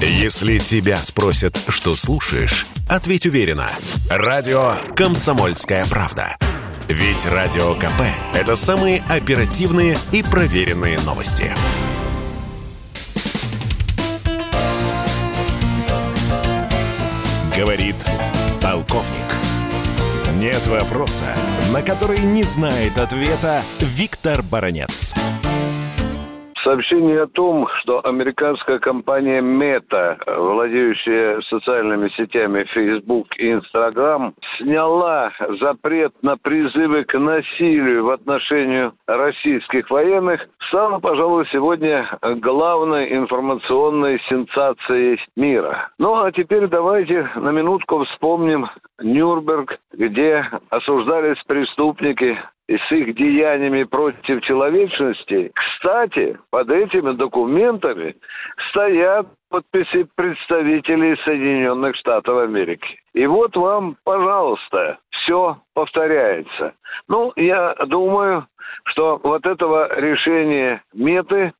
Если тебя спросят, что слушаешь, ответь уверенно. Радио «Комсомольская правда». Ведь Радио КП – это самые оперативные и проверенные новости. Говорит полковник. Нет вопроса, на который не знает ответа Виктор Баранец. Сообщение о том, что американская компания Meta, владеющая социальными сетями Facebook и Instagram, сняла запрет на призывы к насилию в отношении российских военных, стало, пожалуй, сегодня главной информационной сенсацией мира. Ну а теперь давайте на минутку вспомним Нюрнберг, где осуждались преступники и с их деяниями против человечности. Кстати, под этими документами стоят подписи представителей Соединенных Штатов Америки. И вот вам, пожалуйста, все повторяется. Ну, я думаю, что вот этого решения меты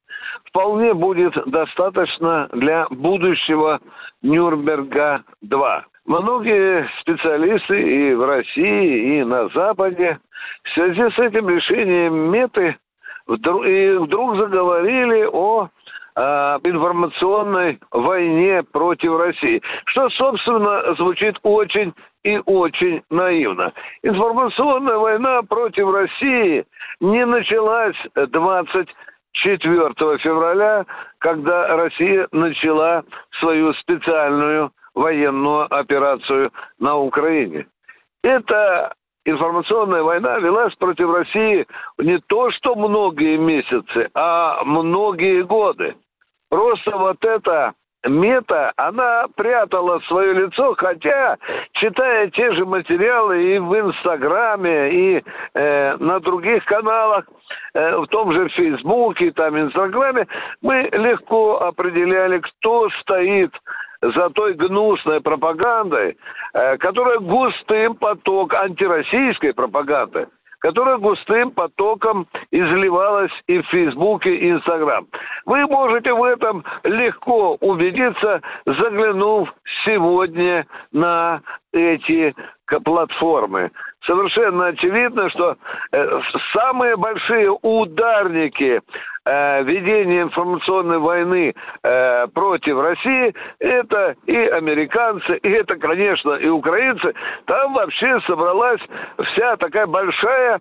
вполне будет достаточно для будущего Нюрнберга-2. Многие специалисты и в России, и на Западе в связи с этим решением меты вдруг, и вдруг заговорили о а, информационной войне против России, что, собственно, звучит очень и очень наивно. Информационная война против России не началась 24 февраля, когда Россия начала свою специальную военную операцию на Украине. Эта информационная война велась против России не то что многие месяцы, а многие годы. Просто вот эта мета, она прятала свое лицо, хотя, читая те же материалы и в Инстаграме, и э, на других каналах, э, в том же Фейсбуке, там, Инстаграме, мы легко определяли, кто стоит за той гнусной пропагандой, э, которая густым поток антироссийской пропаганды, которая густым потоком изливалась и в Фейсбуке, и Инстаграм. Вы можете в этом легко убедиться, заглянув сегодня на эти платформы. Совершенно очевидно, что э, самые большие ударники э, ведения информационной войны э, против России это и американцы, и это, конечно, и украинцы. Там вообще собралась вся такая большая,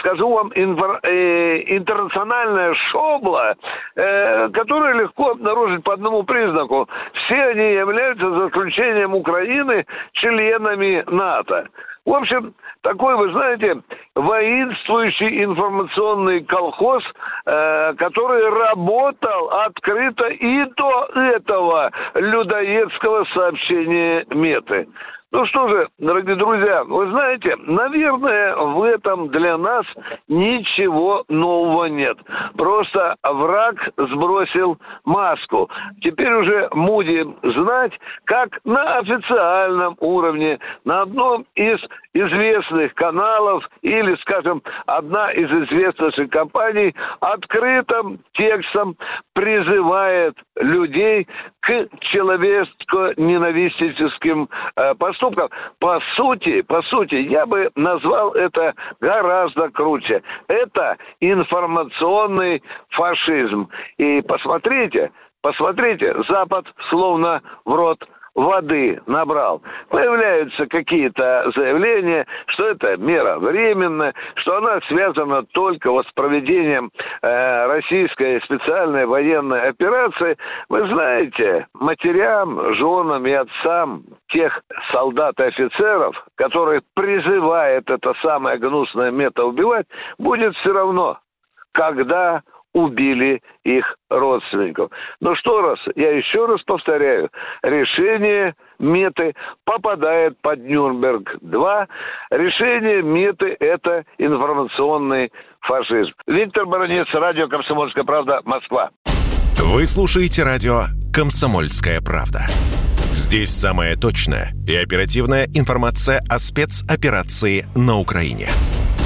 скажу вам, интернациональная шобла, которую легко обнаружить по одному признаку. Все они являются, за исключением Украины, членами НАТО. В общем, такой, вы знаете, воинствующий информационный колхоз, э, который работал открыто и до этого людоедского сообщения Меты. Ну что же, дорогие друзья, вы знаете, наверное, в этом для нас ничего нового нет. Просто враг сбросил маску. Теперь уже Муди знать, как на официальном уровне, на одном из известных каналов или, скажем, одна из известнейших компаний открытым текстом призывает людей к человеческо-ненавистическим э, поступкам. По сути, по сути, я бы назвал это гораздо круче. Это информационный фашизм. И посмотрите, посмотрите, Запад словно в рот воды набрал. Появляются какие-то заявления, что это мера временная, что она связана только вот с проведением э, российской специальной военной операции. Вы знаете, матерям, женам и отцам тех солдат и офицеров, которые призывают это самое гнусное мета убивать, будет все равно, когда убили их родственников. Но что раз, я еще раз повторяю, решение Меты попадает под Нюрнберг-2. Решение Меты – это информационный фашизм. Виктор Баранец, радио «Комсомольская правда», Москва. Вы слушаете радио «Комсомольская правда». Здесь самая точная и оперативная информация о спецоперации на Украине.